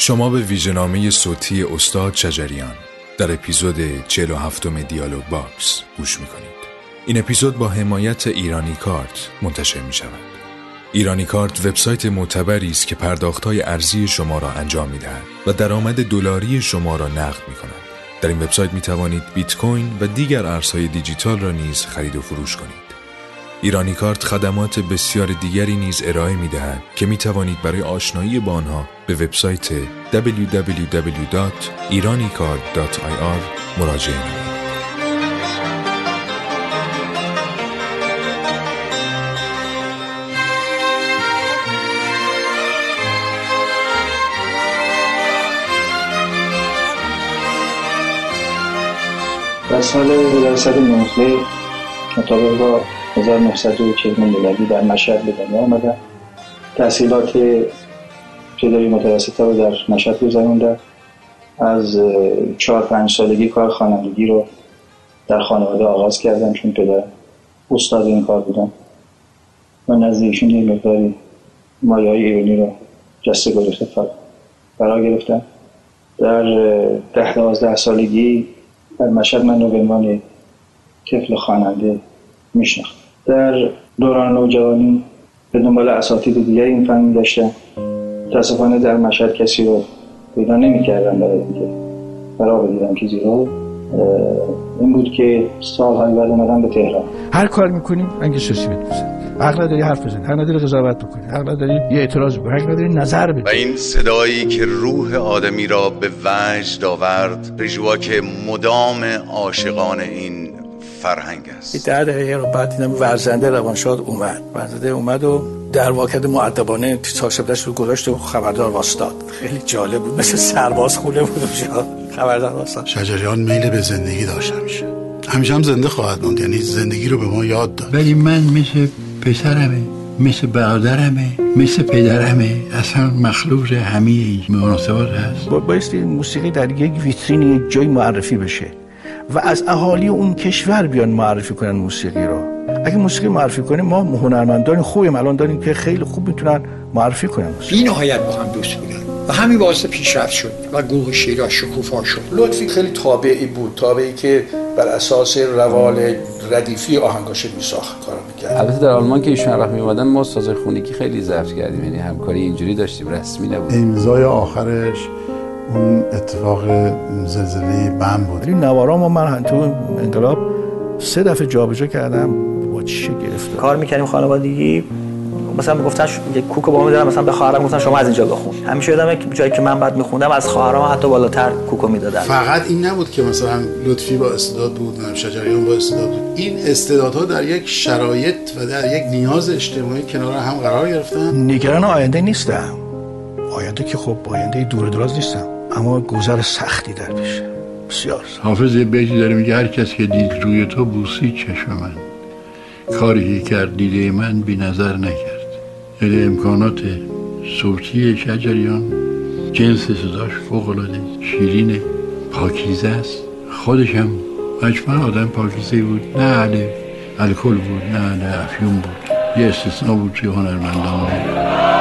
شما به ویژنامه صوتی استاد شجریان در اپیزود 47 Dialogue Box گوش می‌کنید. این اپیزود با حمایت ایرانی کارت منتشر می شود. ایرانی کارت وبسایت معتبری است که پرداختهای ارزی شما را انجام می دهد و درآمد دلاری شما را نقد می کند. در این وبسایت می توانید بیت کوین و دیگر ارزهای دیجیتال را نیز خرید و فروش کنید. ایرانی کارت خدمات بسیار دیگری نیز ارائه می دهد که می توانید برای آشنایی با آنها به وبسایت www.iranicard.ir مراجعه نمایید. در سال 1919 مطابق با 1940 میلادی در مشهد به دنیا آمدم تحصیلات ابتدایی متوسطه رو در مشهد گذروندم از چهار پنج سالگی کار خوانندگی رو در خانواده آغاز کردم چون پدر استاد این کار بودم و نزدیکشون یه مقداری مایه های ایرانی رو جسته گرفته فرا گرفتم. در ده دوازده سالگی در مشهد من رو به عنوان طفل خواننده میشناخت در دوران نوجوانی به دنبال اساتید دیگر این فن داشتم متاسفانه در مشهد کسی رو پیدا نمی کردم برای اینکه برای بگیرم چیزی رو این بود که سالهای بعد اومدم به تهران. هر کار می‌کنیم انگه ششی بتوزن حق نداری حرف بزنی حق نداری قضاوت بکنی حق نداری یه اعتراض بکنی حق نداری نظر بدی. و این صدایی که روح آدمی را به وجد آورد که مدام عاشقان این فرهنگ است. ده دقیقه رو بعد دیدم ورزنده روانشاد اومد. ورزنده اومد و در واکد معدبانه چاشبدش رو گذاشت و خبردار واستاد. خیلی جالب بود. مثل سرباز خوله بود خبردار واستاد. شجریان میل به زندگی داشت همیشه. همیشه هم زنده خواهد موند. یعنی زندگی رو به ما یاد داد. ولی من مثل پسرمه مثل برادرمه مثل پدرمه. اصلا مخلوق همه این مناسبات هست. بایستی موسیقی در یک ویترین یک جای معرفی بشه. و از اهالی اون کشور بیان معرفی کنن موسیقی رو. اگه موسیقی معرفی کنیم ما هنرمندان خوبیم. الان داریم که خیلی خوب می‌تونن معرفی کنن بی نهایت با هم دوست بودن و همین باعث پیشرفت شد و گروه شیراز شکوفا شد. لطفی خیلی تابعی بود. تابعی که بر اساس روال ردیفی آهنگاش میساخت کار می‌کرد. البته در آلمان که ایشون رفت میومدن ما سازای خونگی خیلی ضبط کردیم. یعنی همکاری اینجوری داشتیم رسمی نبود. امضای آخرش اون اتفاق زلزله بم بود. ولی نوارا من تو انقلاب سه دفعه جابجا کردم با چه گرفته کار می‌کردیم خانوادگی. مثلا می‌گفتن یک کوک با می‌دادن مثلا به خواهرم گفتن شما از اینجا بخون. همیشه یادمه که جایی که من بعد میخوندم از خواهرام حتی بالاتر کوکو می‌دادن. فقط این نبود که مثلا لطفی با استعداد بود نه شجریان با استعداد بود. این استعدادها در یک شرایط و در یک نیاز اجتماعی کنار هم قرار گرفتن. نگران آینده نیستم. آینده که خب آینده دور دراز نیستم. اما گذر سختی در پیشه بسیار حافظ یه بیتی داره میگه هر کس که دید روی تو بوسی چشم من. کاری که کرد دیده من بی نظر نکرد. یعنی امکانات صوتی شجریان جنس صداش فوق العاده شیرینه پاکیزه است. خودش هم مجموعا آدم پاکیزه بود. نه اهل الکل بود نه اهل افیون بود. یه استثناء بود توی هنرمندان. محمد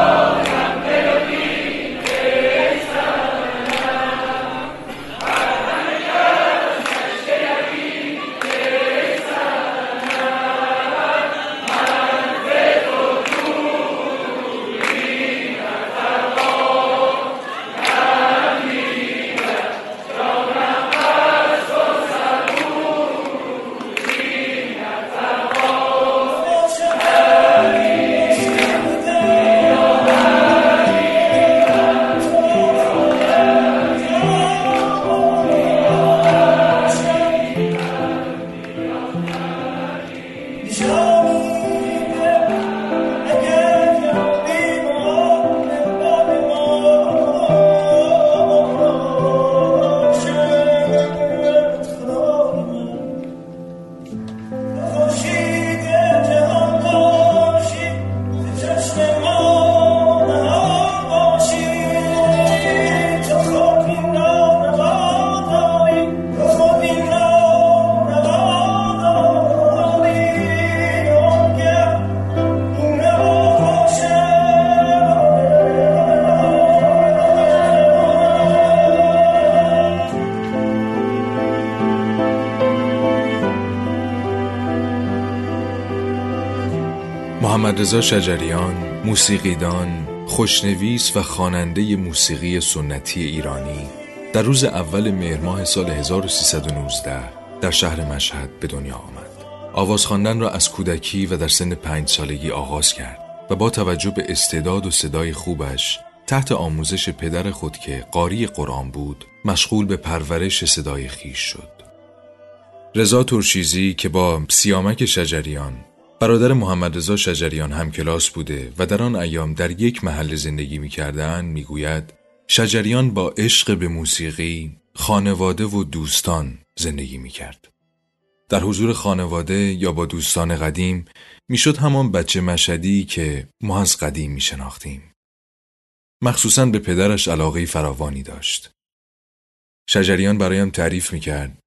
رضا شجریان موسیقیدان خوشنویس و خواننده موسیقی سنتی ایرانی در روز اول مهر ماه سال 1319 در شهر مشهد به دنیا آمد. آواز خواندن را از کودکی و در سن پنج سالگی آغاز کرد و با توجه به استعداد و صدای خوبش تحت آموزش پدر خود که قاری قرآن بود مشغول به پرورش صدای خیش شد. رضا ترشیزی که با سیامک شجریان برادر محمد رضا شجریان هم کلاس بوده و در آن ایام در یک محل زندگی می کردن می گوید شجریان با عشق به موسیقی خانواده و دوستان زندگی می کرد. در حضور خانواده یا با دوستان قدیم می‌شد همان بچه مشدی که ما از قدیم می شناختیم. مخصوصا به پدرش علاقه فراوانی داشت. شجریان برایم تعریف می کرد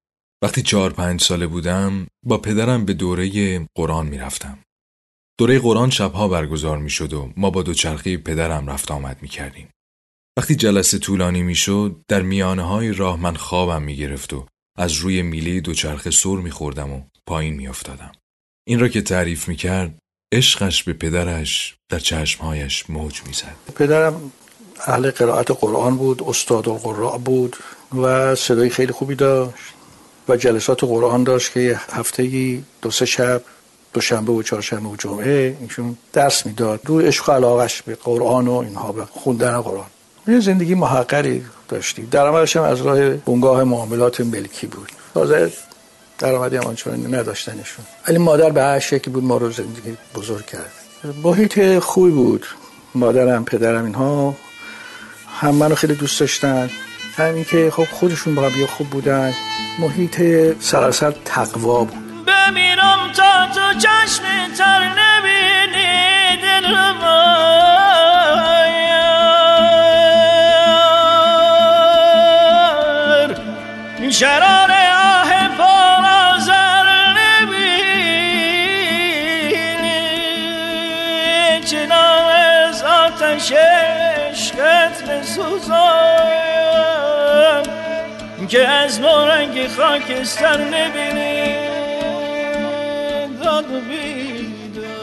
وقتی چهار پنج ساله بودم با پدرم به دوره قرآن می رفتم. دوره قرآن شبها برگزار می شد و ما با دوچرخه پدرم رفت آمد می کردیم. وقتی جلسه طولانی می شد در میانه های راه من خوابم می گرفت و از روی میله دوچرخه سر می خوردم و پایین می افتادم. این را که تعریف می کرد عشقش به پدرش در چشمهایش موج می زد. پدرم اهل قرائت قرآن بود استاد القراء بود و صدای خیلی خوبی داشت و جلسات قرآن داشت که هفته دو سه شب دوشنبه و چهارشنبه و جمعه ایشون درس می‌داد. رو عشق و علاقش به قرآن و اینها به خوندن قرآن. یه زندگی محقری داشتیم. درآمدش هم از راه بنگاه معاملات ملکی بود. تازه درآمدی هم آنچنانی نداشتنشون. ولی مادر به هر شکلی بود ما رو زندگی بزرگ کرد. محیط خوبی بود. مادرم پدرم اینها هم منو خیلی دوست داشتن. همین که خب خودشون با هم خوب بودن. محیط سراسر تقوا بود. بمیرم تا تو چشم تر نبینی دل شرار آه پر آزر نبینی. چنان از آتش عشقت بسوزم که از مورنگ خاکستر نبینی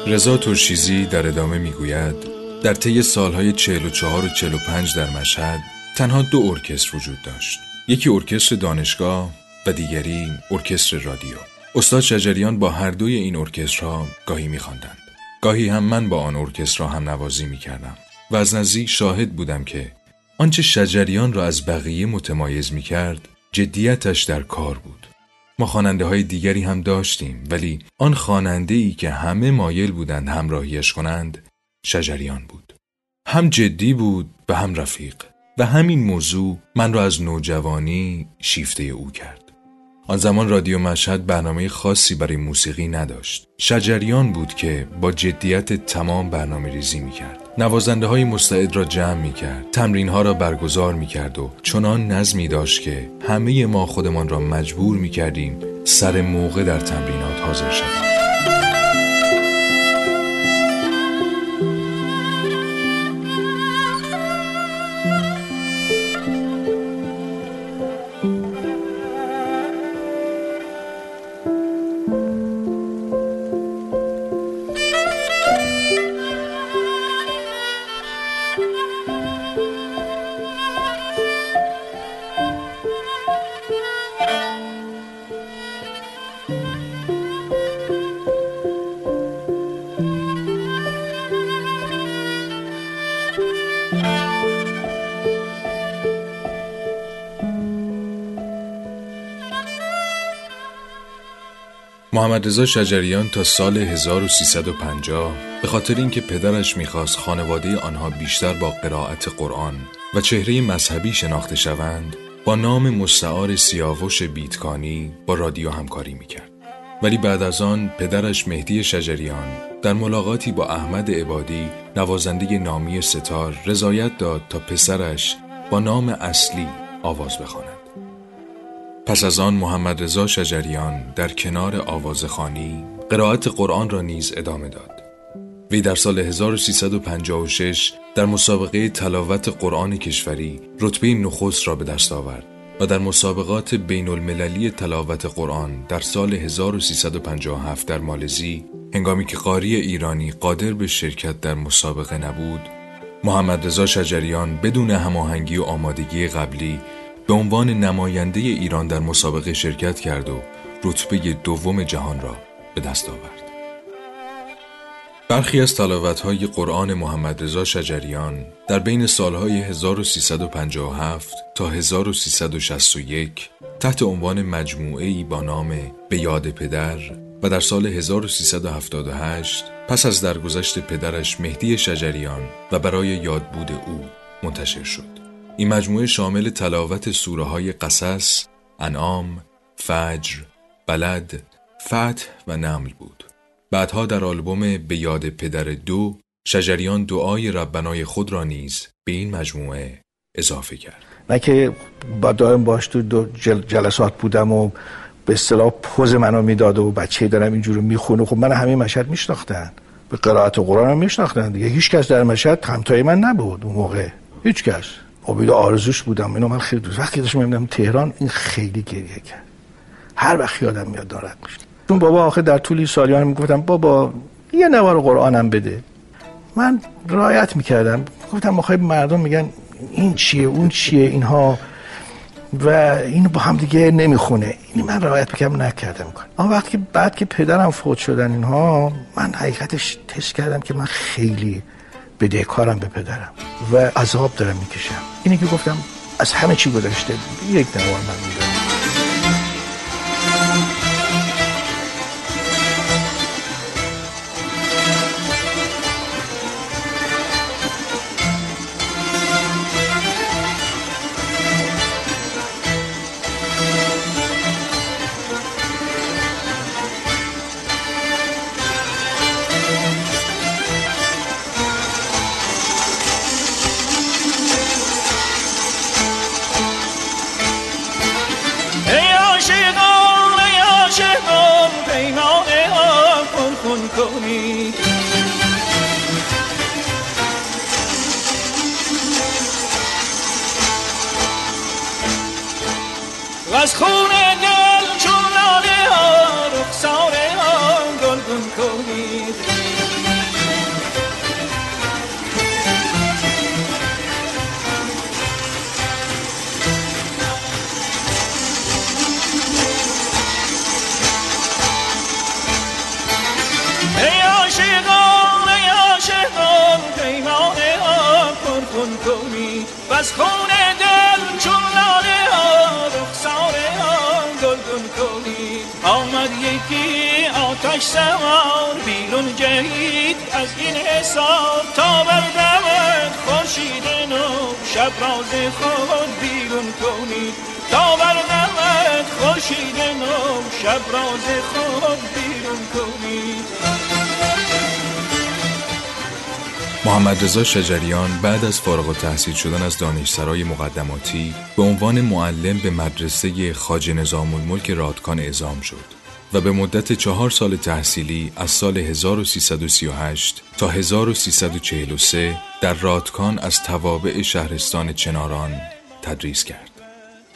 رضا ترشیزی در ادامه می‌گوید در طی سالهای 44 و 45 در مشهد تنها دو ارکستر وجود داشت. یکی ارکستر دانشگاه و دیگری ارکستر رادیو. استاد شجریان با هر دوی این ارکسترها گاهی میخواندند. گاهی هم من با آن ارکسترها هم نوازی می‌کردم. و از نزدیک شاهد بودم که آنچه شجریان را از بقیه متمایز می‌کرد جدیتش در کار بود. ما خواننده های دیگری هم داشتیم ولی آن خواننده ای که همه مایل بودند همراهیش کنند شجریان بود. هم جدی بود و هم رفیق. و همین موضوع من را از نوجوانی شیفته او کرد. آن زمان رادیو مشهد برنامه خاصی برای موسیقی نداشت. شجریان بود که با جدیت تمام برنامه ریزی می کرد نوازنده های مستعد را جمع می کرد تمرین ها را برگزار می کرد و چنان نظمی داشت که همه ما خودمان را مجبور می کردیم سر موقع در تمرینات حاضر شویم. محمد رضا شجریان تا سال 1350 به خاطر اینکه پدرش می‌خواست خانواده آنها بیشتر با قرائت قرآن و چهره مذهبی شناخته شوند با نام مستعار سیاوش بیتکانی با رادیو همکاری می‌کرد. ولی بعد از آن پدرش مهدی شجریان در ملاقاتی با احمد عبادی نوازنده نامی ستار رضایت داد تا پسرش با نام اصلی آواز بخواند. پس از آن محمد رضا شجریان در کنار آوازخانی قرائت قرآن را نیز ادامه داد. وی در سال 1356 در مسابقه تلاوت قرآن کشوری رتبه نخست را به دست آورد و در مسابقات بین المللی تلاوت قرآن در سال 1357 در مالزی هنگامی که قاری ایرانی قادر به شرکت در مسابقه نبود محمد رضا شجریان بدون هماهنگی و آمادگی قبلی به عنوان نماینده ایران در مسابقه شرکت کرد و رتبه دوم جهان را به دست آورد. برخی از های قرآن محمد رضا شجریان در بین سالهای 1357 تا 1361 تحت عنوان مجموعه با نام به یاد پدر و در سال 1378 پس از درگذشت پدرش مهدی شجریان و برای یادبود او منتشر شد. این مجموعه شامل تلاوت سوره های قصص، انعام، فجر، بلد، فتح و نمل بود. بعدها در آلبوم به یاد پدر دو شجریان دعای ربنای خود را نیز به این مجموعه اضافه کرد. نه که با دائم باش تو دو جلسات بودم و به اصطلاح پوز منو می‌داد و بچه دارم اینجوری می‌خونه. خب من همه مشهد میشناختن. به قرائت قرآن هم میشناختن. دیگه هیچ کس در مشهد همتای من نبود اون موقع. هیچ کس امید آرزوش بودم. اینو من خیلی دوست وقتی داشتم می‌بینم تهران این خیلی گریه کرد. هر وقت یادم میاد دارد میشه. چون بابا آخه در طول سالیان می‌گفتم بابا یه نوار قرآنم بده. من رایت می‌کردم. گفتم مخواهی مردم میگن این چیه اون چیه اینها. و این با هم دیگه نمی‌خونه. این من رعایت بکنم نکردم اما وقتی بعد که پدرم فوت شدن اینها من حقیقتش تست کردم که من خیلی بدهکارم به پدرم. و عذاب دارم می‌کشم. اینه که گفتم. از همه چی گذشته. یک نوار من محمد رضا شجریان بعد از فارغ التحصیل شدن از دانشسرای مقدماتی به عنوان معلم به مدرسه خاج نظام الملک رادکان اعزام شد و به مدت چهار سال تحصیلی از سال 1338 تا 1343 در رادکان از توابع شهرستان چناران تدریس کرد.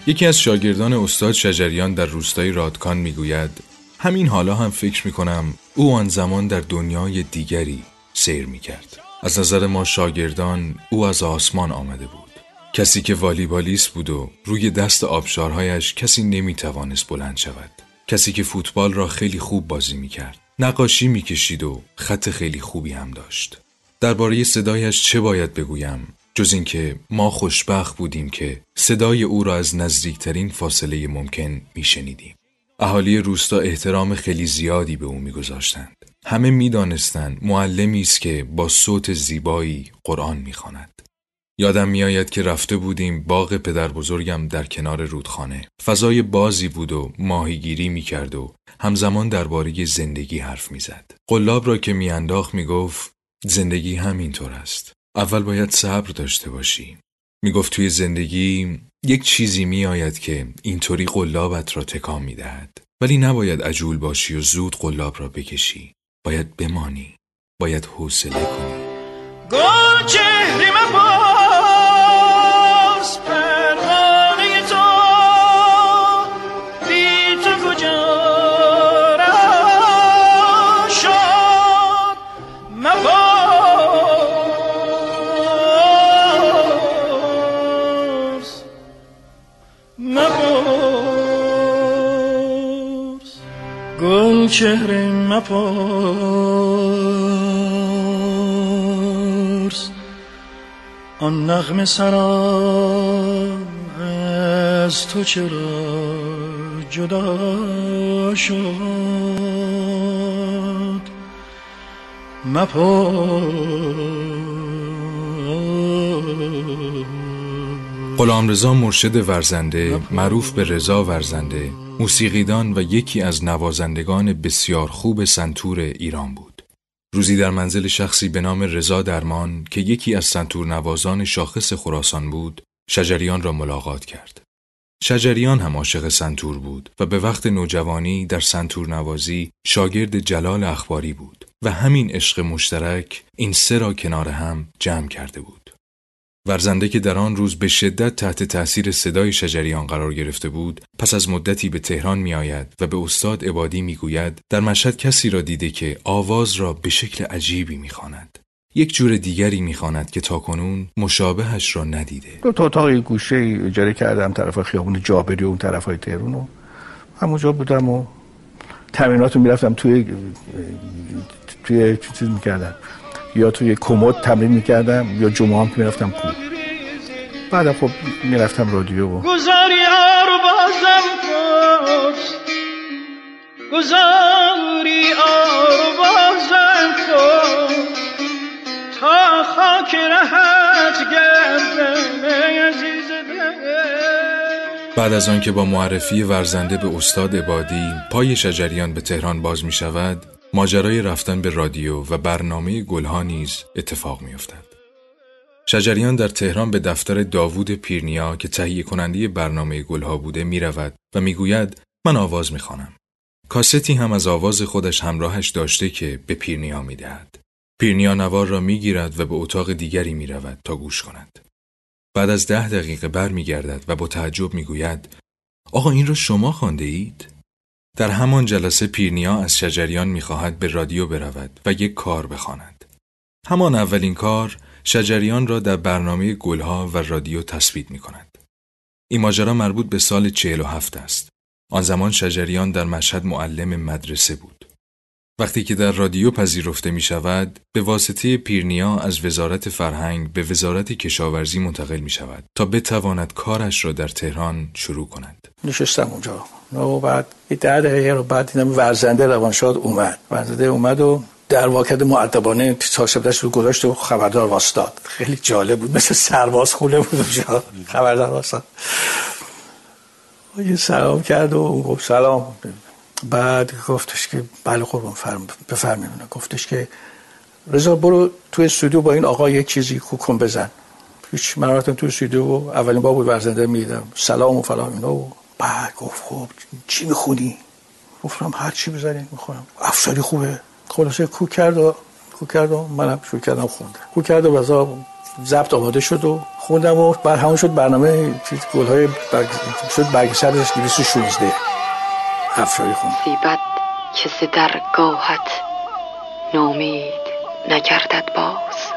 یکی از شاگردان استاد شجریان در روستای رادکان می‌گوید همین حالا هم فکر می کنم او آن زمان در دنیای دیگری سیر می کرد. از نظر ما شاگردان او از آسمان آمده بود. کسی که والیبالیست بود و روی دست آبشارهایش کسی نمی توانست بلند شود. کسی که فوتبال را خیلی خوب بازی می کرد نقاشی می کشید و خط خیلی خوبی هم داشت. درباره صدایش چه باید بگویم؟ جز اینکه ما خوشبخت بودیم که صدای او را از نزدیکترین فاصله ممکن می شنیدیم. اهالی روستا احترام خیلی زیادی به او میگذاشتند. همه می‌دانستند معلمی است که با صوت زیبایی قرآن می‌خواند. یادم میآید که رفته بودیم باغ پدر بزرگم در کنار رودخانه. فضای بازی بود و ماهیگیری می‌کرد و همزمان درباره زندگی حرف می‌زد. قلاب را که میانداخت می‌گفت زندگی همینطور است. اول باید صبر داشته باشی. می‌گفت توی زندگی یک چیزی میآید که اینطوری قلابت را تکان می‌دهد. ولی نباید عجول باشی و زود قلاب را بکشی. باید بمانی باید حوصله کنی. گل چهره من باز پرمانه تو. بی تو کجا را شد؟ مباز مباز گل چهره مباز آن نغم سرا از تو چرا جدا شد؟ غلام رضا مرشد ورزنده معروف به رضا ورزنده موسیقیدان و یکی از نوازندگان بسیار خوب سنتور ایران بود. روزی در منزل شخصی به نام رضا درمان که یکی از سنتور نوازان شاخص خراسان بود شجریان را ملاقات کرد شجریان هم عاشق سنتور بود و به وقت نوجوانی در سنتور نوازی شاگرد جلال اخباری بود و همین عشق مشترک این سه را کنار هم جمع کرده بود. ورزنده که در آن روز به شدت تحت تأثیر صدای شجریان قرار گرفته بود پس از مدتی به تهران می آید و به استاد عبادی می گوید در مشهد کسی را دیده که آواز را به شکل عجیبی می خاند. یک جور دیگری می‌خواند که تاکنون مشابهش را ندیده دو تا اتاق گوشه اجاره کردم طرف خیابون جابری و اون طرف های تهرون و همونجا بودم و تمرینات رو می‌رفتم توی توی چیز می‌کردم یا توی کمد تمرین می‌کردم یا جمعه هم که می‌رفتم کو بعد خب می‌رفتم رادیو و گذاری رو بازم کن گذاری رو بازم کن تا خاک رهت عزیز بعد از آنکه با معرفی ورزنده به استاد عبادی پای شجریان به تهران باز می شود ماجرای رفتن به رادیو و برنامه گلها نیز اتفاق می افتد. شجریان در تهران به دفتر داوود پیرنیا که تهیه کننده برنامه گلها بوده می رود و می گوید من آواز می خانم. کاستی هم از آواز خودش همراهش داشته که به پیرنیا می دهد. پیرنیا نوار را می گیرد و به اتاق دیگری می رود تا گوش کند. بعد از ده دقیقه بر می گردد و با تعجب می گوید آقا این را شما خانده اید؟ در همان جلسه پیرنیا از شجریان می خواهد به رادیو برود و یک کار بخواند. همان اولین کار شجریان را در برنامه گلها و رادیو تثبیت می کند. این ماجرا مربوط به سال 47 است. آن زمان شجریان در مشهد معلم مدرسه بود. وقتی که در رادیو پذیرفته می شود به واسطه پیرنیا از وزارت فرهنگ به وزارت کشاورزی منتقل می شود تا بتواند کارش را در تهران شروع کند. نشستم اونجا. و بعد ده دقیقه رو بعد دیدم ورزنده روانشاد اومد. ورزنده اومد و در واقع معدبانه تاشبدش رو گذاشت و خبردار واستاد. خیلی جالب بود. مثل سرباز خونه بود اونجا. خبردار واستاد. یه سلام کرد و گفت سلام. بعد گفتش که بله قربان فرم بفرمایید گفتش که رضا برو تو استودیو با این آقا یک چیزی کوکن بزن. هیچ من رفتم تو استودیو اولین بار بود ورزنده میدم سلام و فلان اینا و بعد گفت خب چی می‌خونی؟ گفتم هر چی بزنی می‌خونم. افساری خوبه. خلاصه کو کرد و کو کرد و منم شروع کردم خوندم کو کرد و بزا ضبط آماده شد و خوندم و بعد همون شد برنامه گلهای برگ... شد برگ سرش 216 افشاری خون. زیبت که ز درگاهت نامید نگردد باز.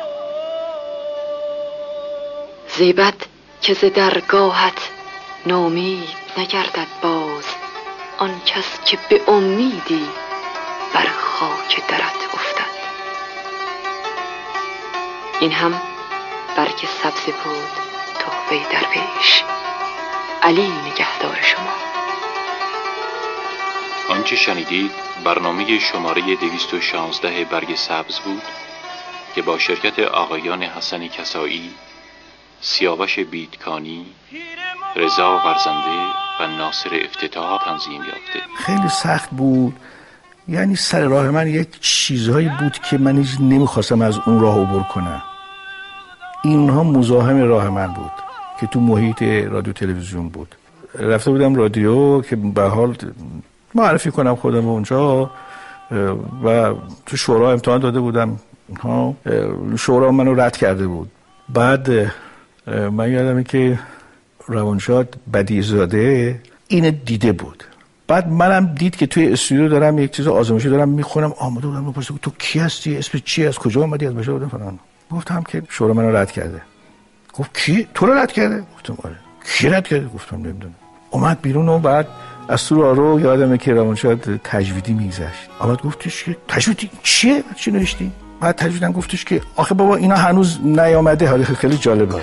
زیبت که ز درگاهت نامید نگردد باز. آن کس که به امیدی بر خاک درت افتد. این هم برگ سبز بود تحفه درویش. علی نگهدار شما. آنچه شنیدید برنامه شماره 216 برگ سبز بود که با شرکت آقایان حسنی کسایی، سیاوش بیدکانی، رضا ورزنده و ناصر افتتاح تنظیم یافته. خیلی سخت بود. یعنی سر راه من یک چیزهایی بود که من هیچ نمی‌خواستم از اون راه عبور کنم. اینها مزاحم راه من بود که تو محیط رادیو تلویزیون بود. رفته بودم رادیو که به حال معرفی کنم خودم اونجا. و تو شورا امتحان داده بودم. ها شورا منو رد کرده بود. بعد من یادمه که روانشاد بدیزاده این دیده بود. بعد منم دید که توی استودیو دارم یک چیز آزمایشی دارم می‌خونم. آماده بودم بپرسه تو کی هستی؟ اسم چی از کجا اومدی؟ از بشه بودم فلان. گفتم که شورا منو رد کرده. گفت کی؟ تو رو رد کرده؟ گفتم آره. کی رد کرده؟ گفتم نمی‌دونم. اومد بیرون و بعد از تو رو یادمه که روانشاد تجویدی میگذشت. آمد گفتش که تجویدی چیه؟ چی نوشتی؟ بعد تجویدم گفتش که آخه بابا اینا هنوز نیامده. حالا خیلی جالبه.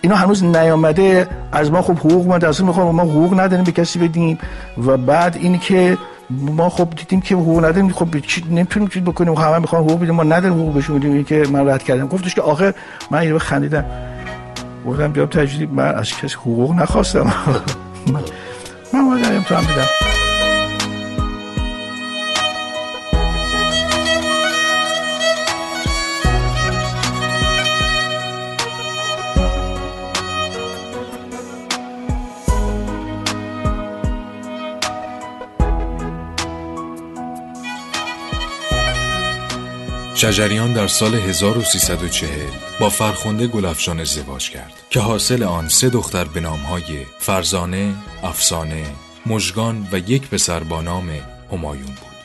اینا هنوز نیامده. از ما خب حقوق ما اصلا می‌خوام ما حقوق نداریم به کسی بدیم. و بعد این که ما خب دیدیم که حقوق نداریم. خب چی نمی‌تونیم چیز بکنیم. همه می‌خوان حقوق بدیم ما نداریم حقوق بهشون بدیم. که من رد کردم. گفتش که آخه من اینو خندیدم. گفتم جواب تجدید من از کسی حقوق نخواستم. من اومدم تو هم شجریان در سال 1340 با فرخنده گلفشان ازدواج کرد که حاصل آن سه دختر به نامهای فرزانه، افسانه، مژگان و یک پسر با نام همایون بود.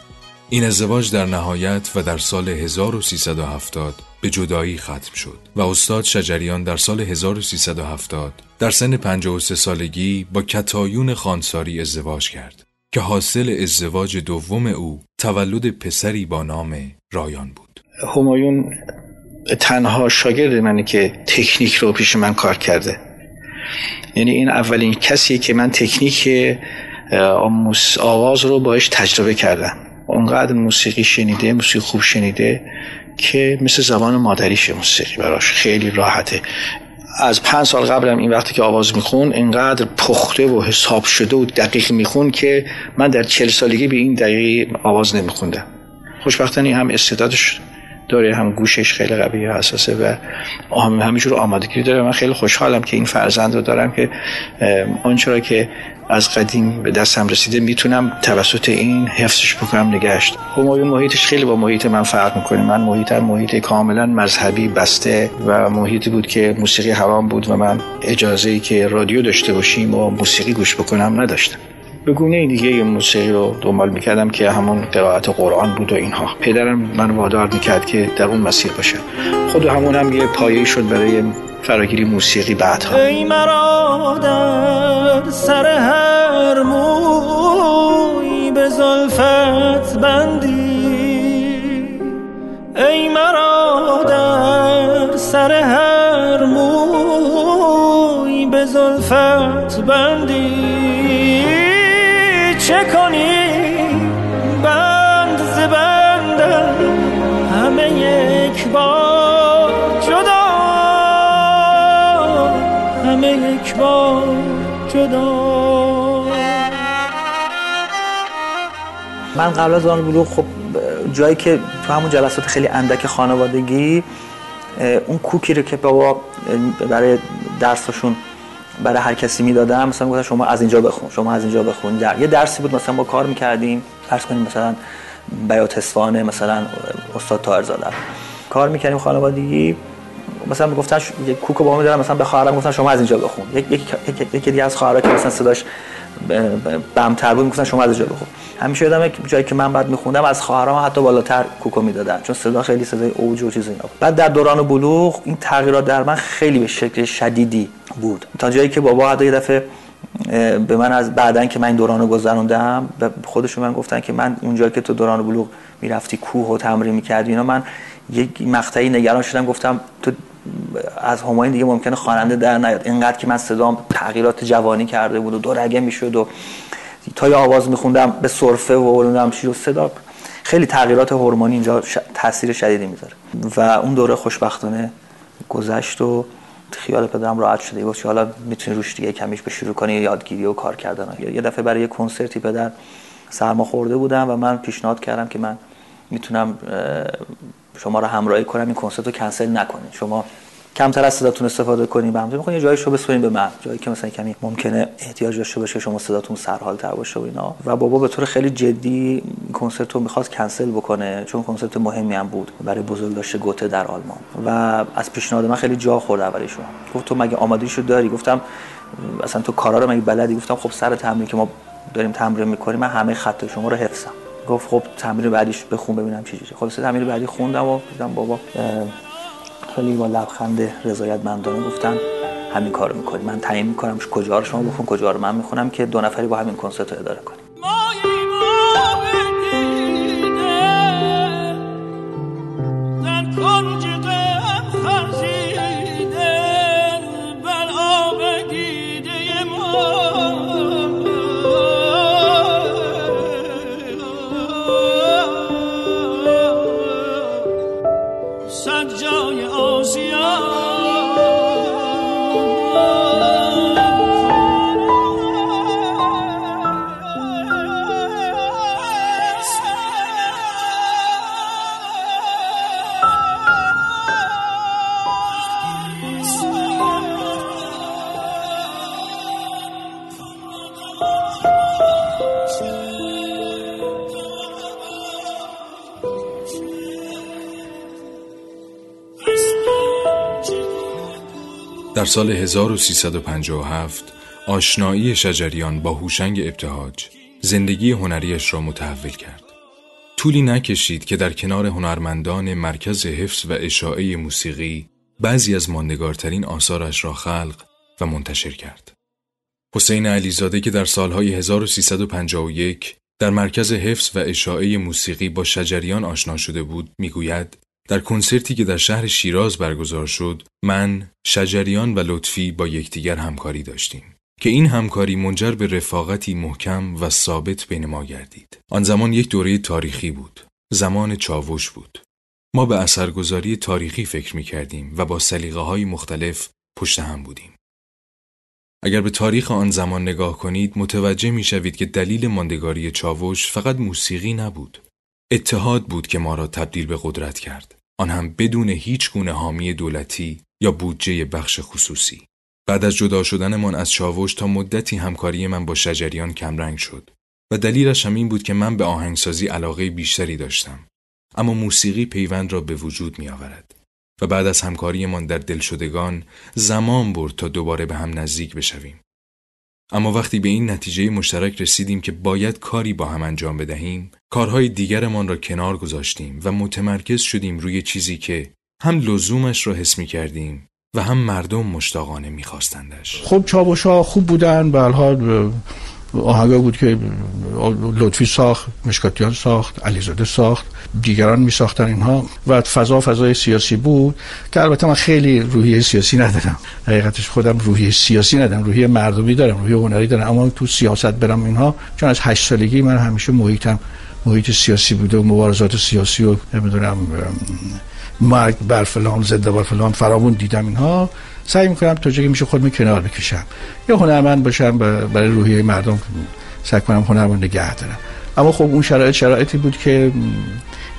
این ازدواج در نهایت و در سال 1370 به جدایی ختم شد و استاد شجریان در سال 1370 در سن 53 سالگی با کتایون خانساری ازدواج کرد که حاصل ازدواج دوم او تولد پسری با نام رایان بود. همایون تنها شاگرد منه که تکنیک رو پیش من کار کرده. یعنی این اولین کسی که من تکنیک آواز رو باش تجربه کردم. اونقدر موسیقی شنیده موسیقی خوب شنیده که مثل زبان مادریشه موسیقی براش خیلی راحته. از پنج سال قبلم این وقتی که آواز میخون اینقدر پخته و حساب شده و دقیق میخون که من در چل سالگی به این دقیق آواز نمیخوندم. خوشبختانه هم استعدادش داره هم گوشش خیلی قوی و حساسه و همینجور آمادگی داره. من خیلی خوشحالم که این فرزند رو دارم که آنچه که از قدیم به دستم رسیده می‌تونم توسط این حفظش بکنم نگشت همایون محیطش خیلی با محیط من فرق می‌کنه. من محیطم محیط کاملا مذهبی بسته و محیطی بود که موسیقی حرام بود و من اجازه ای که رادیو داشته باشیم و موسیقی گوش بکنم نداشتم. به گونه دیگه موسیقی رو دنبال می‌کردم که همون قرائت قرآن بود و اینها. پدرم من وادار می‌کرد که در اون مسیر باشه. خود همون هم یه پایه شد برای فراگیری موسیقی بعدها ای مرا در سر هر موی به زلفت بندی. ای مرا در سر هر موی به زلفت بندی. چه کنی؟ بند ز بند همه یک بار جدا همه یک بار جدا. من قبل از آن بلوغ خب جایی که تو همون جلسات خیلی اندک خانوادگی اون کوکی رو که بابا برای درسشون برای هر کسی می‌دادم. مثلا گفتم شما از اینجا بخون شما از اینجا بخون. در یه درسی بود مثلا با کار می‌کردیم. فرض کنیم مثلا بیات اصفهان مثلا استاد طاهرزاده. کار می‌کردیم خانوادگی. مثلا می‌گفتن یک کوکو با دارم مثلا به خواهرم گفتن شما از اینجا بخون. یک یک یک دیگه از خواهرها که مثلا صداش بمتر بود می‌گفتن شما از اینجا بخون. همیشه یادم جایی که من بعد میخوندم از خواهرام حتی بالاتر کوکو می‌دادن چون صدا خیلی صدای اوج و چیز اینا. بعد در دوران بلوغ این تغییرات در من خیلی به شکل شدیدی بود. تا جایی که بابا حتی یه دفعه به من از بعدن که من این دوران رو گذروندم به خودشون من گفتن که من اونجا که تو دوران بلوغ می‌رفتی کوه و تمرین می‌کردی اینا من یک مقطعی نگران شدم گفتم تو از همایون دیگه ممکنه خواننده در نیاد. اینقدر که من صدام تغییرات جوانی کرده بود و دو رگه می‌شد و تا یه آواز میخوندم به صرفه و اولوندم شیر و صدا. خیلی تغییرات هورمونی اینجا. تاثیر شدیدی می‌ذاره. و اون دوره خوشبختانه گذشت و خیال پدرم راحت شده. که حالا می‌تونی روش دیگه کمیش به شروع کنی یادگیری و کار کردن. یه دفعه برای یه کنسرتی پدر سرما خورده بودم و من پیشنهاد کردم که من می‌تونم شما رو همراهی کنم این کنسرت رو کنسل نکنید شما کمتر از صداتون استفاده کنیم به همزه یه جایی رو بسپرین به من. جایی که مثلا کمی ممکنه احتیاج داشته باشه شما صداتون سرحال تر باشه و اینا. و بابا به طور خیلی جدی کنسرت رو می‌خواست کنسل بکنه چون کنسرت مهمی هم بود برای بزرگ داشته گوته در آلمان. و از پیشنهاد من خیلی جا خورد اولیشون گفت تو مگه آمادگیشو داری؟ گفتم اصلا تو کارا رو مگه بلدی؟ گفتم خب سر تمرین که ما داریم تمرین می‌کنیم من همه خط شما رو حفظم. گفت خب تمرین بعدیش بخون ببینم چی چیه خلاص تمرین بعدی خوندم و دیدم بابا خیلی با لبخند رضایت مندانه گفتن همین کارو می‌کنیم من تعیین می‌کنم کجا رو شما بخون کجا رو من می‌خونم که دو نفری با همین کنسرت رو اداره کنیم. سال 1357 آشنایی شجریان با هوشنگ ابتهاج زندگی هنریش را متحول کرد. طولی نکشید که در کنار هنرمندان مرکز حفظ و اشاعه موسیقی بعضی از ماندگارترین آثارش را خلق و منتشر کرد. حسین علیزاده که در سالهای 1351 در مرکز حفظ و اشاعه موسیقی با شجریان آشنا شده بود می‌گوید در کنسرتی که در شهر شیراز برگزار شد من، شجریان و لطفی با یکدیگر همکاری داشتیم که این همکاری منجر به رفاقتی محکم و ثابت بین ما گردید. آن زمان یک دوره تاریخی بود. زمان چاوش بود. ما به اثرگذاری تاریخی فکر می کردیم و با سلیقه های مختلف پشت هم بودیم. اگر به تاریخ آن زمان نگاه کنید متوجه می شوید که دلیل ماندگاری چاوش فقط موسیقی نبود. اتحاد بود که ما را تبدیل به قدرت کرد. آن هم بدون هیچ گونه حامی دولتی یا بودجه بخش خصوصی. بعد از جدا شدنمان از چاوش تا مدتی همکاری من با شجریان کمرنگ شد و دلیلش هم این بود که من به آهنگسازی علاقه بیشتری داشتم. اما موسیقی پیوند را به وجود می آورد. و بعد از همکاریمان در دلشدگان زمان برد تا دوباره به هم نزدیک بشویم. اما وقتی به این نتیجه مشترک رسیدیم که باید کاری با هم انجام بدهیم، کارهای دیگرمان را کنار گذاشتیم و متمرکز شدیم روی چیزی که هم لزومش را حس می کردیم و هم مردم مشتاقانه میخواستندش. خب چابوشا خوب بودن به آهنگا بود که لطفی ساخت مشکاتیان ساخت علیزاده ساخت دیگران می ساختن اینها و فضا فضای سیاسی بود که البته من خیلی روحیه سیاسی ندارم. حقیقتش خودم روحیه سیاسی ندارم روحیه مردمی دارم روحیه هنری دارم. اما تو سیاست برم اینها چون از هشت سالگی من همیشه محیطم محیط سیاسی بوده و مبارزات سیاسی و نمی‌دونم مرگ بر فلان زنده بر فلان فرامون دیدم اینها. سعی می‌کنم تا جایی میشه خودم کنار بکشم. یا هنرمند باشم برای روحیه مردم سعی کنم هنرمند نگه دارم. اما خب اون شرایط شرایطی بود که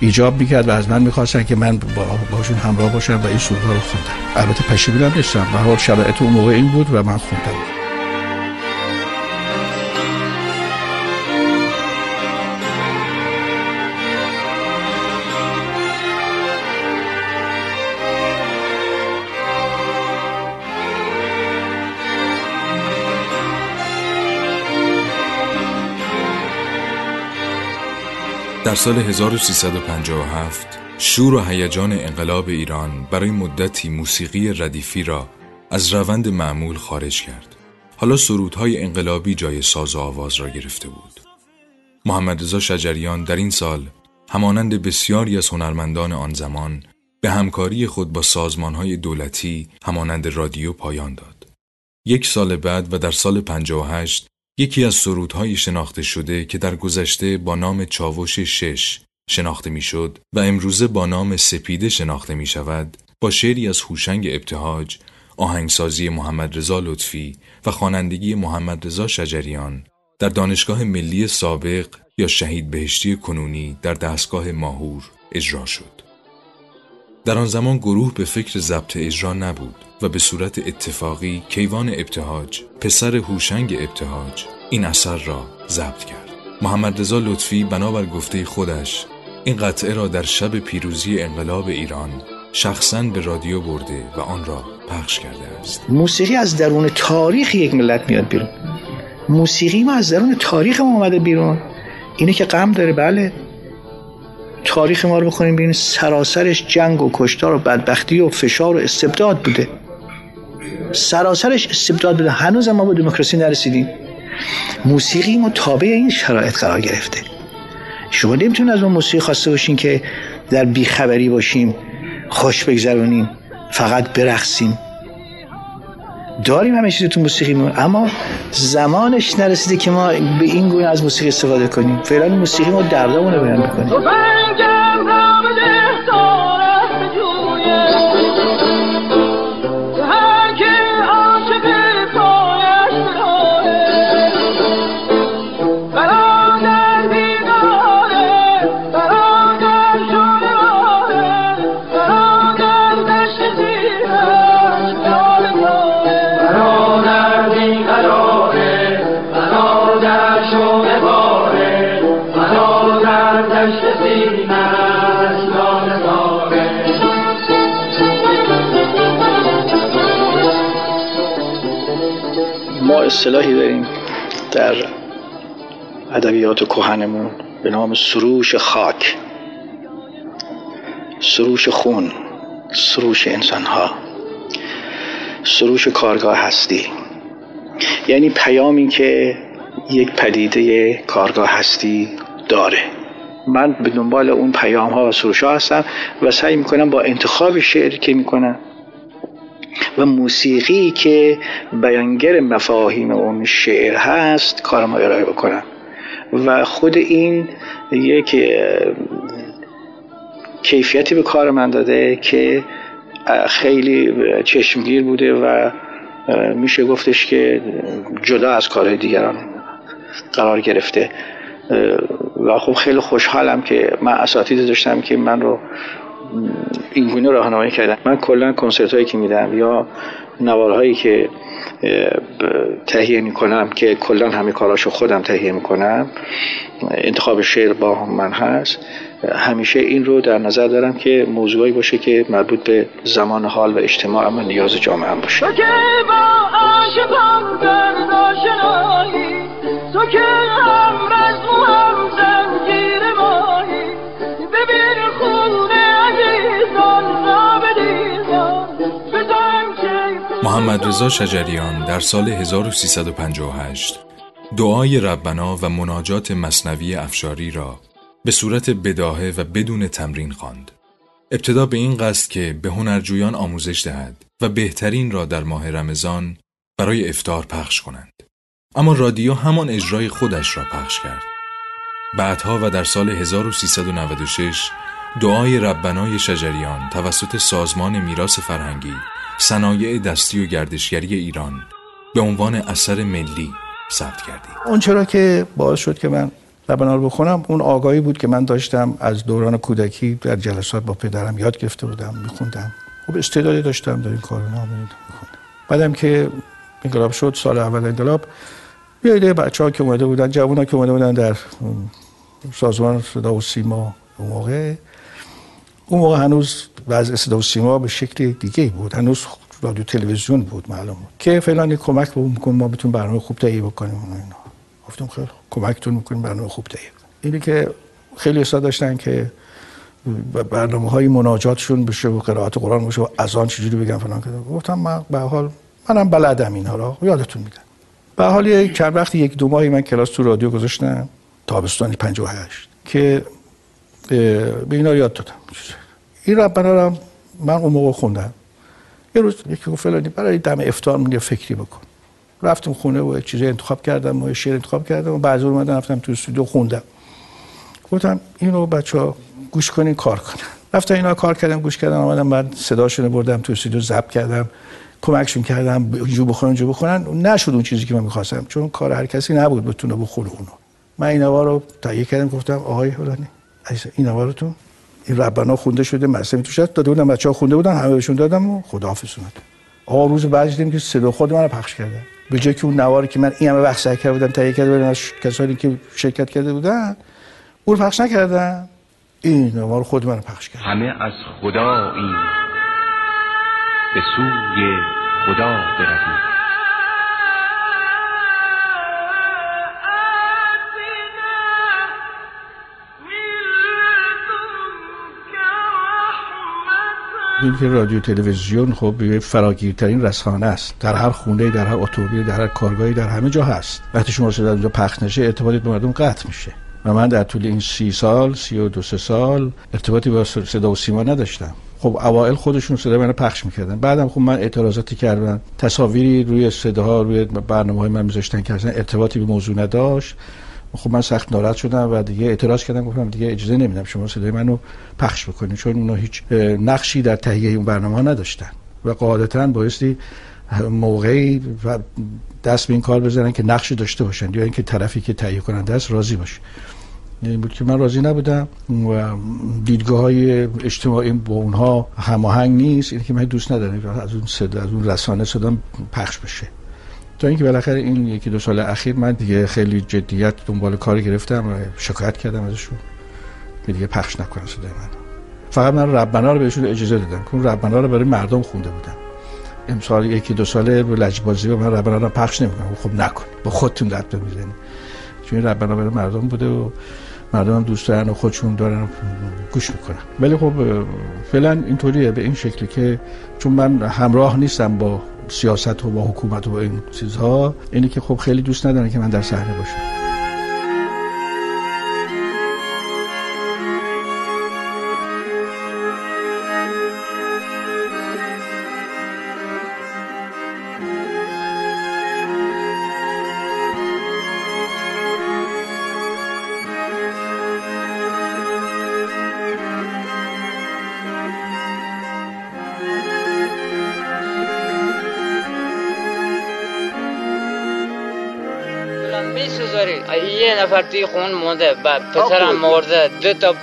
ایجاب می‌کرد و از من می‌خواستن که من با باشون همراه باشم و این سوزها رو خوندم. البته پشیمونم نیستم. حال شرایط اون موقع این بود و من خوندم. سال 1357 شور و هیجان انقلاب ایران برای مدتی موسیقی ردیفی را از روند معمول خارج کرد. حالا سرودهای انقلابی جای ساز و آواز را گرفته بود. محمد رضا شجریان در این سال همانند بسیاری از هنرمندان آن زمان به همکاری خود با سازمانهای دولتی همانند رادیو پایان داد. یک سال بعد و در سال 58 یکی از سرودهای شناخته شده که در گذشته با نام چاوش شش شناخته می‌شد و امروزه با نام سپیده شناخته می شود با شعری از هوشنگ ابتهاج آهنگسازی محمد رضا لطفی و خوانندگی محمد رضا شجریان در دانشگاه ملی سابق یا شهید بهشتی کنونی در دستگاه ماهور اجرا شد. در آن زمان گروه به فکر ضبط اجرا نبود و به صورت اتفاقی کیوان ابتهاج پسر هوشنگ ابتهاج این اثر را ضبط کرد. محمد رضا لطفی بنابر گفته خودش این قطعه را در شب پیروزی انقلاب ایران شخصا به رادیو برده و آن را پخش کرده است. موسیقی از درون تاریخ یک ملت میاد بیرون. موسیقی ما از درون تاریخ ما اومده بیرون. اینه که غم داره بله. تاریخ ما رو بخونیم ببینید سراسرش جنگ و کشتار و بدبختی و فشار و استبداد بوده. سراسرش استبداد بوده. هنوز ما به دموکراسی نرسیدیم. موسیقی ما تابع این شرایط قرار گرفته. شما نمی‌تونید از اون موسیقی خواسته باشین که در بیخبری باشیم خوش بگذرونیم فقط برقصیم. داریم همه چیز تو موسیقیمون اما زمانش نرسیده که ما به این گونه از موسیقی استفاده کنیم. فعلا موسیقی ما دردمون رو بیان می‌کنیم. اصطلاحی داریم در ادبیات کهنمون به نام سروش خاک. سروش خون سروش انسانها. سروش کارگاه هستی. یعنی پیامی که یک پدیده کارگاه هستی داره. من به دنبال اون پیام ها و سروش ها هستم و سعی می‌کنم با انتخاب شعر که می‌کنم و موسیقی که بیانگر مفاهیم اون شعر هست کارم رو ارائه بکنم. و خود این یک کیفیتی به کار من داده که خیلی چشمگیر بوده و میشه گفتش که جدا از کارهای دیگران قرار گرفته. و خب خیلی خوشحالم که من اساتید داشتم که من رو این گونه راهنمایی کردن. من کلا کنسرت هایی که میدم یا نوارهایی که تهیه می‌کنم که کلا همه کاراشو خودم تهیه می‌کنم انتخاب شعر با من هست. همیشه این رو در نظر دارم که موضوعی باشه که مربوط به زمان حال و اجتماع و نیاز جامعه هم باشه. تو که هم محمد رضا شجریان در سال 1358 دعای ربنا و مناجات مصنوی افشاری را به صورت بداهه و بدون تمرین خواند. ابتدا به این قصد که به هنرجویان آموزش دهد و بهترین را در ماه رمضان برای افتار پخش کنند. اما رادیو همان اجرای خودش را پخش کرد. بعدها و در سال 1396 دعای ربنای شجریان توسط سازمان میراث فرهنگی صنایع دستی و گردشگری ایران به عنوان اثر ملی ثبت کردیم. اون چرا که باعث شد که من ربنا رو بخونم اون آگاهی بود که من داشتم از دوران کودکی در جلسات با پدرم یاد گرفته بودم میخوندم. خب استعدادی داشتم در این کار میخوندم. بعدم که انقلاب شد سال اول انقلاب یه بچه ها که اومده بودن جوان ها که اومده بودن در سازمان صدا و سیما اون موقع اون موقع هنوز وضع صدا و سیما به شکل دیگه بود. هنوز رادیو تلویزیون بود معلوم بود. که فلان کمک بکن ما بتون برنامه خوب تهیه بکنیم اینا. گفتم خیلی کمکتون می‌کنیم برنامه خوب تهیه اینی که خیلی استاد داشتن که برنامه های مناجاتشون بشه و قرائت قرآن بشه و از آن چجوری بگم فلان که گفتم من به حال منم بلدم اینا رو یادتون میدم به حال چند وقتی یک دو ماهی من کلاس تو رادیو گذاشتم تابستان 58 که به اینا یاد دادم. این ربنا رو من اون موقع خوندم. یه روز یکی گفت فلانی برای دم افتار یه فکری بکن. رفتم خونه و چیزی انتخاب کردم و شعر انتخاب کردم و بعضی اومدم رفتم تو استودیو خوندم. گفتم اینو بچه گوش کنین کار کنن. رفتم اینا کار کردم گوش کردم آمدم من صداشون بردم تو استودیو ضبط کردم کمکشون کردم جو بخونن جو بخونن. نشد اون چیزی که من می‌خواستم چون کار هر کسی نبود بتونه بخونه اونو. من این رو تهیه کردم گفتم آقای فلانی این رو این ربنا خونده شده مصنوی توش هست داده بودم بچه‌ها خونده بودن همه بهشون دادم و خداحافظ اومد. آقا روز بعد دیدیم که صدا خود من پخش کردن به جای که اون نواری که من این همه وقت کرده بودم تهیه کرده بودم از کسانی که شرکت کرده بودن اون پخش نکردن. این نوار خود من پخش کرد. همه از خدا این به سوی خدا برویم. می‌دونید که رادیو تلویزیون خب فراگیرترین رسانه است. در هر خونه در هر اتومبیل در هر کارگاهی در همه جا هست. وقتی شما صدا اونجا پخش نشه ارتباطی به مردم قطع میشه. و من در طول این سی سال سی و دو سه سال ارتباطی با صدا و سیما نداشتم. خب اوائل خودشون صدا منو پخش می‌کردن. بعدم خب من اعتراضاتی کردم. تصاویری روی صداها روی برنامه های من میذاشتن که اصلا ارتباطی به موضوع نداشت. خب من سخت ناراحت شدم و دیگه اعتراض کردم گفتم دیگه اجازه نمیدم شما صدای منو پخش بکنید چون اونا هیچ نقشی در تهیه اون برنامه ها نداشتن و قاعدتا بایستی موقعی و دست به این کار بزنن که نقشی داشته باشن یا اینکه طرفی که تهیه کننده است راضی باشه. این بود که من راضی نبودم و دیدگاه های اجتماعی با اونها هماهنگ نیست این که من دوست ندارم از اون صدا از اون رسانه صدا پخش بشه. تا اینکه بالاخره این یکی دو سال اخیر من دیگه خیلی جدیت دنبال کاری گرفتم و شکایت کردم ازشون. که دیگه پخش نکنن صدای من. فقط من ربنا رو بهشون اجازه دادم که اون ربنا رو برای مردم خونده بودم. امسال یکی دو ساله به لجبازی و من ربنا رو پخش نمی‌کنم. خب نکن. با خودتون درد می‌زنی چون ربنا برای مردم بوده و مردم هم دوست دارن و خودشون دارن گوش می‌کنن. ولی خب فعلا اینطوریه به این شکلی که چون من همراه نیستم با سیاست و با حکومت و با این چیزها اینی که خب خیلی دوست ندارن که من در صحنه باشم. توی خون مونده و پسرم مرده. دو تا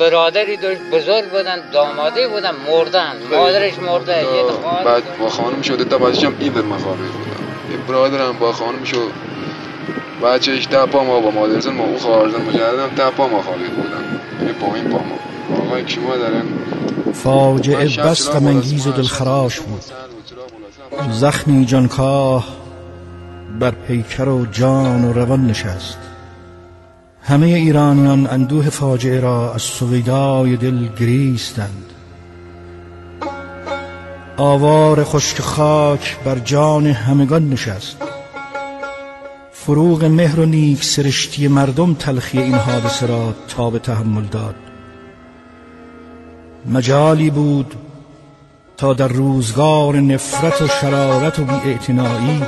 برادری داشت بزرگ بودن دامادی بودن مردن. مادرش مرده بعد با خانم شده تا بعدش هم این به مخابر بودم یه برادرم با خانم شد. بچهش ده پا ما با مادرزن ما او خواهرزن مجردم ده پا ما خواهر بودم یه پایین پا ما. آقای کیما دارن فاجعه بس غمانگیز و دلخراش بود. زخمی جانکاه بر پیکر و جان و روان نشست. همه ایرانیان اندوه فاجعه را از سویدای دل گریستند. آوار خشک خاک بر جان همگان نشست. فروغ مهر و نیک سرشتی مردم تلخی این حادثه را تا به تحمل داد. مجالی بود تا در روزگار نفرت و شرارت و بیاعتنایی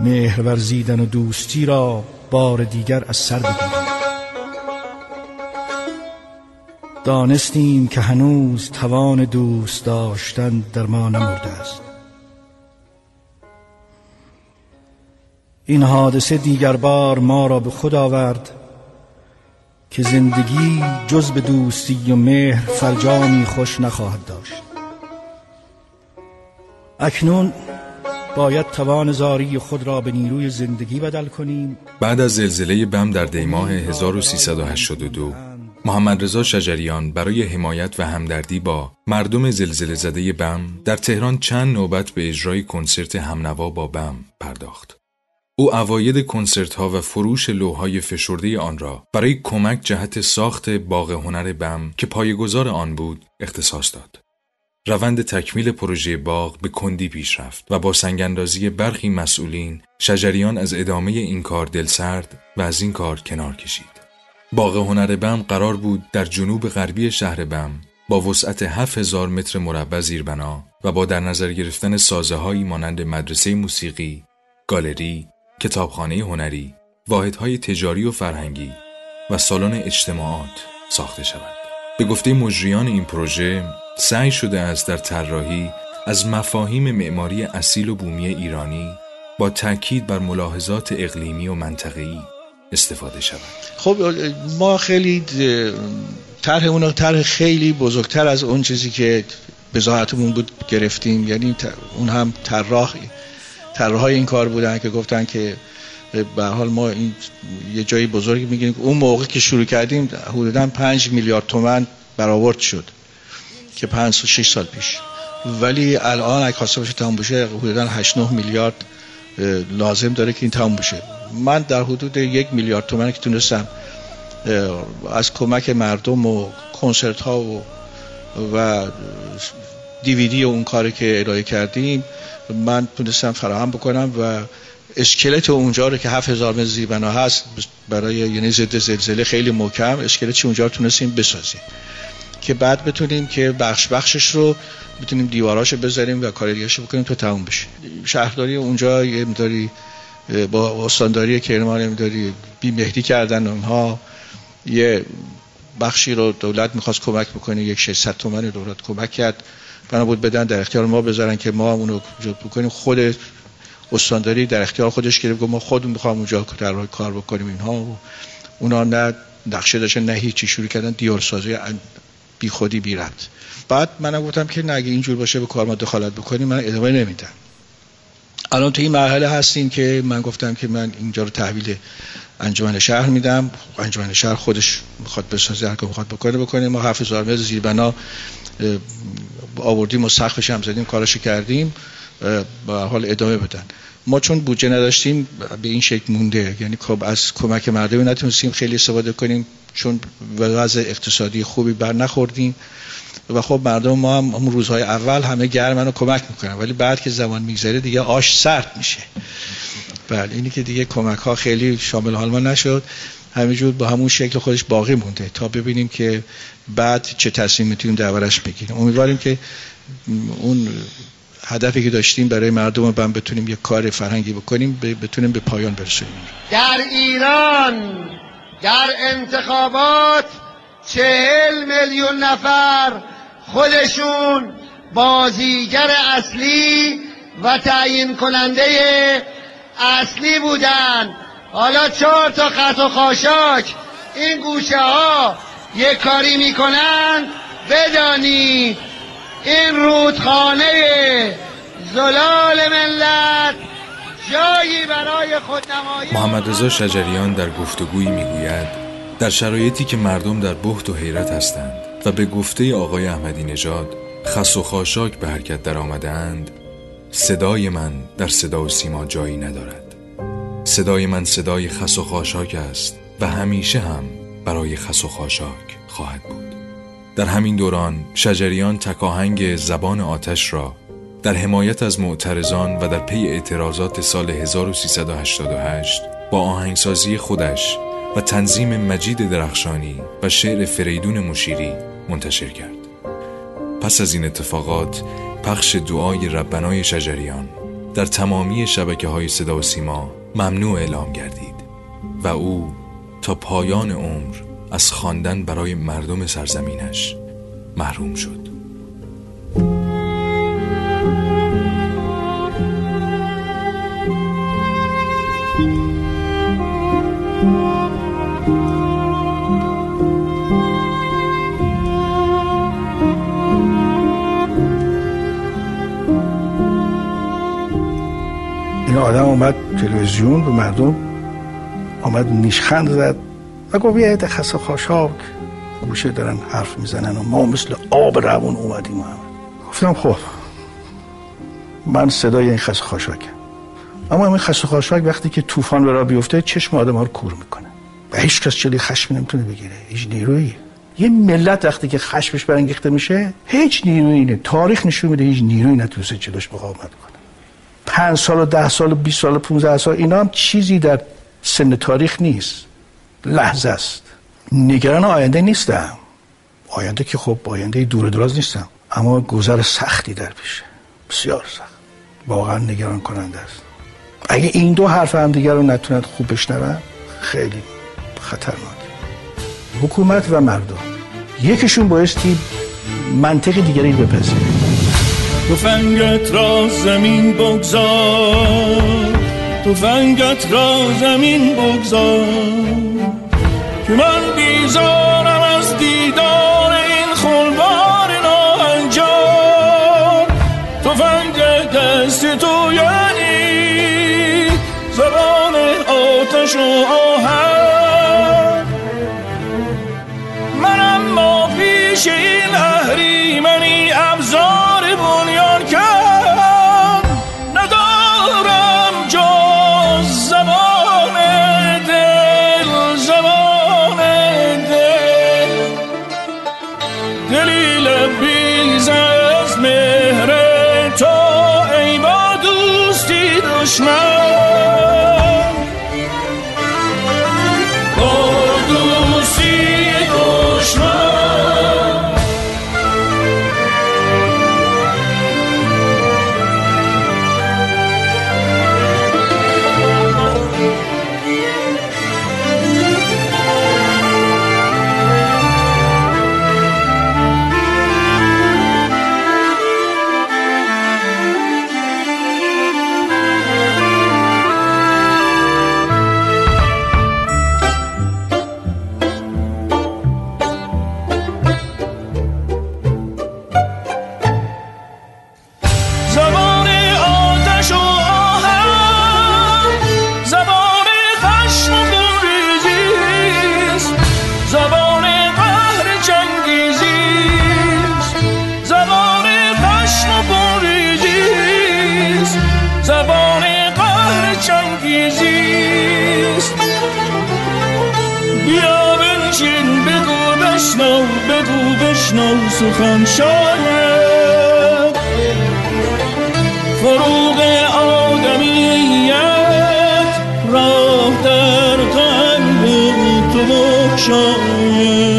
مهر ورزیدن و دوستی را بار دیگر از سر بگیریم دانستیم که هنوز توان دوست داشتن در ما نمرده است. این حادثه دیگر بار ما را به خود آورد که زندگی جز به دوستی و مهر فرجامی خوش نخواهد داشت. اکنون باید توان زاری خود را به نیروی زندگی بدل کنیم بعد از زلزله بم در دیماه 1382 محمد رضا شجریان برای حمایت و همدردی با مردم زلزله زده بم در تهران چند نوبت به اجرای کنسرت همنوا با بم پرداخت. او اواید کنسرت ها و فروش لوهای فشرده آن را برای کمک جهت ساخت باغ هنر بم که پایگزار آن بود اختصاص داد. روند تکمیل پروژه باغ به کندی پیش رفت و با سنگاندازی برخی مسئولین شجریان از ادامه این کار دلسرد و از این کار کنار کشید. باغ هنر بم قرار بود در جنوب غربی شهر بم با وسعت 7000 متر مربع زیربنا و با در نظر گرفتن سازه هایی مانند مدرسه موسیقی، گالری، کتابخانه هنری، واحدهای تجاری و فرهنگی و سالن اجتماعات ساخته شود. به گفته مجریان این پروژه سعی شده است در طراحی از مفاهیم معماری اصیل و بومی ایرانی با تاکید بر ملاحظات اقلیمی و منطقه‌ای استفاده شود. خب ما خیلی طرح اون طرح خیلی بزرگتر از اون چیزی که بزاعتمون بود گرفتیم. یعنی اون هم طراح طراحای این کار بودن که گفتن که به حال ما این یه جایی بزرگی میگیم اون موقع که شروع کردیم حدودا 5 میلیارد تومن برآورد شد. که 5 و 6 سال پیش. ولی الان اگه خواسته باشه تمام بشه حدودا 8 9 میلیارد لازم داره که این تمام بشه. من در حدود یک میلیارد تومن که تونستم از کمک مردم و کنسرت ها و و دیویدی اون کاری که ارائه کردیم من تونستم فراهم بکنم و اسکلت اونجا رو که 7000 متر زیربنا هست برای یعنی ضد زلزله خیلی محکم اسکلت اونجا رو تونستیم بسازیم. که بعد بتونیم که بخش بخشش رو بتونیم دیواراشو بذاریم و کار دیگه بکنیم تا تموم بشه. شهرداری اونجا یه مداری با استانداری کرمان یه مداری بی مهدی کردن اونها. یه بخشی رو دولت می‌خواست کمک بکنه یک 600 تومن دولت کمک کرد. بنا بود بدن در اختیار ما بذارن که ما اونو جد بکنیم. خود استانداری در اختیار خودش گرفت ما خودمون می‌خوام اونجا در کار بکنیم اینها. و اونا نه نقشه داشتن نه هیچی شروع کردن. دیار سازی بی خودی بی رد. بعد منم گفتم که نگه اینجور باشه به کار ما دخالت بکنیم من ادامه نمیدم. الان تو این مرحله هستیم که من گفتم که من اینجا رو تحویل انجمن شهر میدم. انجمن شهر خودش می‌خواد بسازه هر می‌خواد بکنه بکنه. ما 7000 متر زیر بنا آوردیم و سقفش هم زدیم کاراشو کردیم. به حال ادامه بدن. ما چون بودجه نداشتیم به این شکل مونده. یعنی خب از کمک مردمی نتونستیم خیلی استفاده کنیم چون وضع اقتصادی خوبی بر نخوردیم. و خب مردم ما هم همون روزهای اول همه گرمن و کمک می‌کنن. ولی بعد که زمان میگذره دیگه آش سرد میشه. بله اینی که دیگه کمک ها خیلی شامل حال ما نشد. همینجور با همون شکل خودش باقی مونده. تا ببینیم که بعد چه تصمیم می‌تونیم دربارش بگیریم. امیدواریم که اون هدفی که داشتیم برای مردم بم بتونیم یک کار فرهنگی بکنیم بتونیم به پایان برسونیم. در ایران در انتخابات چهل میلیون نفر خودشون بازیگر اصلی و تعیین کننده اصلی بودن. حالا چهار تا خط و خاشاک این گوشه ها یک کاری می‌کنن. بدانید این رودخانه زلال ملت جایی برای خودنمایی محمد رضا شجریان در گفتگویی می‌گوید در شرایطی که مردم در بحت و حیرت هستند و به گفته آقای احمدی نژاد خس و خاشاک به حرکت در آمدند صدای من در صدا و سیما جایی ندارد. صدای من صدای خس و خاشاک است و همیشه هم برای خس و خاشاک خواهد بود. در همین دوران شجریان تکاهنگ زبان آتش را در حمایت از معترضان و در پی اعتراضات سال 1388 با آهنگسازی خودش و تنظیم مجید درخشانی و شعر فریدون مشیری منتشر کرد. پس از این اتفاقات پخش دعای ربنای شجریان در تمامی شبکه های صدا و سیما ممنوع اعلام گردید و او تا پایان عمر از خواندن برای مردم سرزمینش محروم شد. این آدم اومد تلویزیون به مردم آمد نیشخند زد. و گفت یه عده خس خاشاک گوشه دارن حرف می‌زنن و ما مثل آب روون اومدیم هم. گفتم خب من صدای این خس خاشاکم. اما این خس خاشاک وقتی که طوفان به راه بیفته چشم آدم ها رو کور می‌کنه. و هیچ کس چلی خشم نمی‌تونه بگیره. هیچ نیرویی. یه ملت وقتی که خشمش برانگیخته میشه هیچ نیرویی نه. تاریخ نشون میده هیچ نیرویی نتونسته جلوش مقاومت کنه. پنج سال و ده سال و 20 سال و 15 سال اینا هم چیزی در سن تاریخ نیست. لحظه است. نگران آینده نیستم. آینده که خب آینده دور دراز نیستم. اما گذر سختی در پیشه بسیار سخت. واقعا نگران کننده است. اگه این دو حرف هم دیگر رو نتونند خوب بشنون خیلی خطرناک. حکومت و مردم. یکیشون بایستی منطق دیگری بپذیره. تفنگت را زمین بگذار. تفنگت را زمین بگذار. که من بیزارم شاید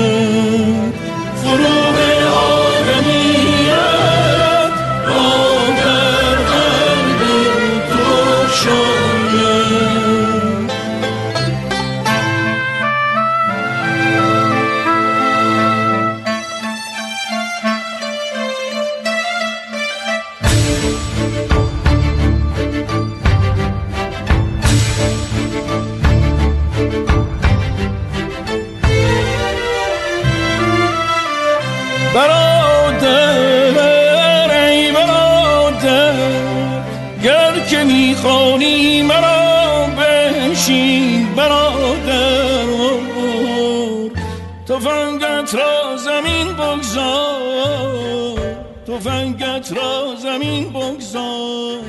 تفنگت را زمین بگذار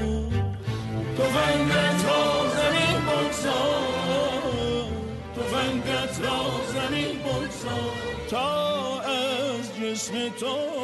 تفنگت را زمین بگذار تفنگت را زمین بگذار تا از جسم تو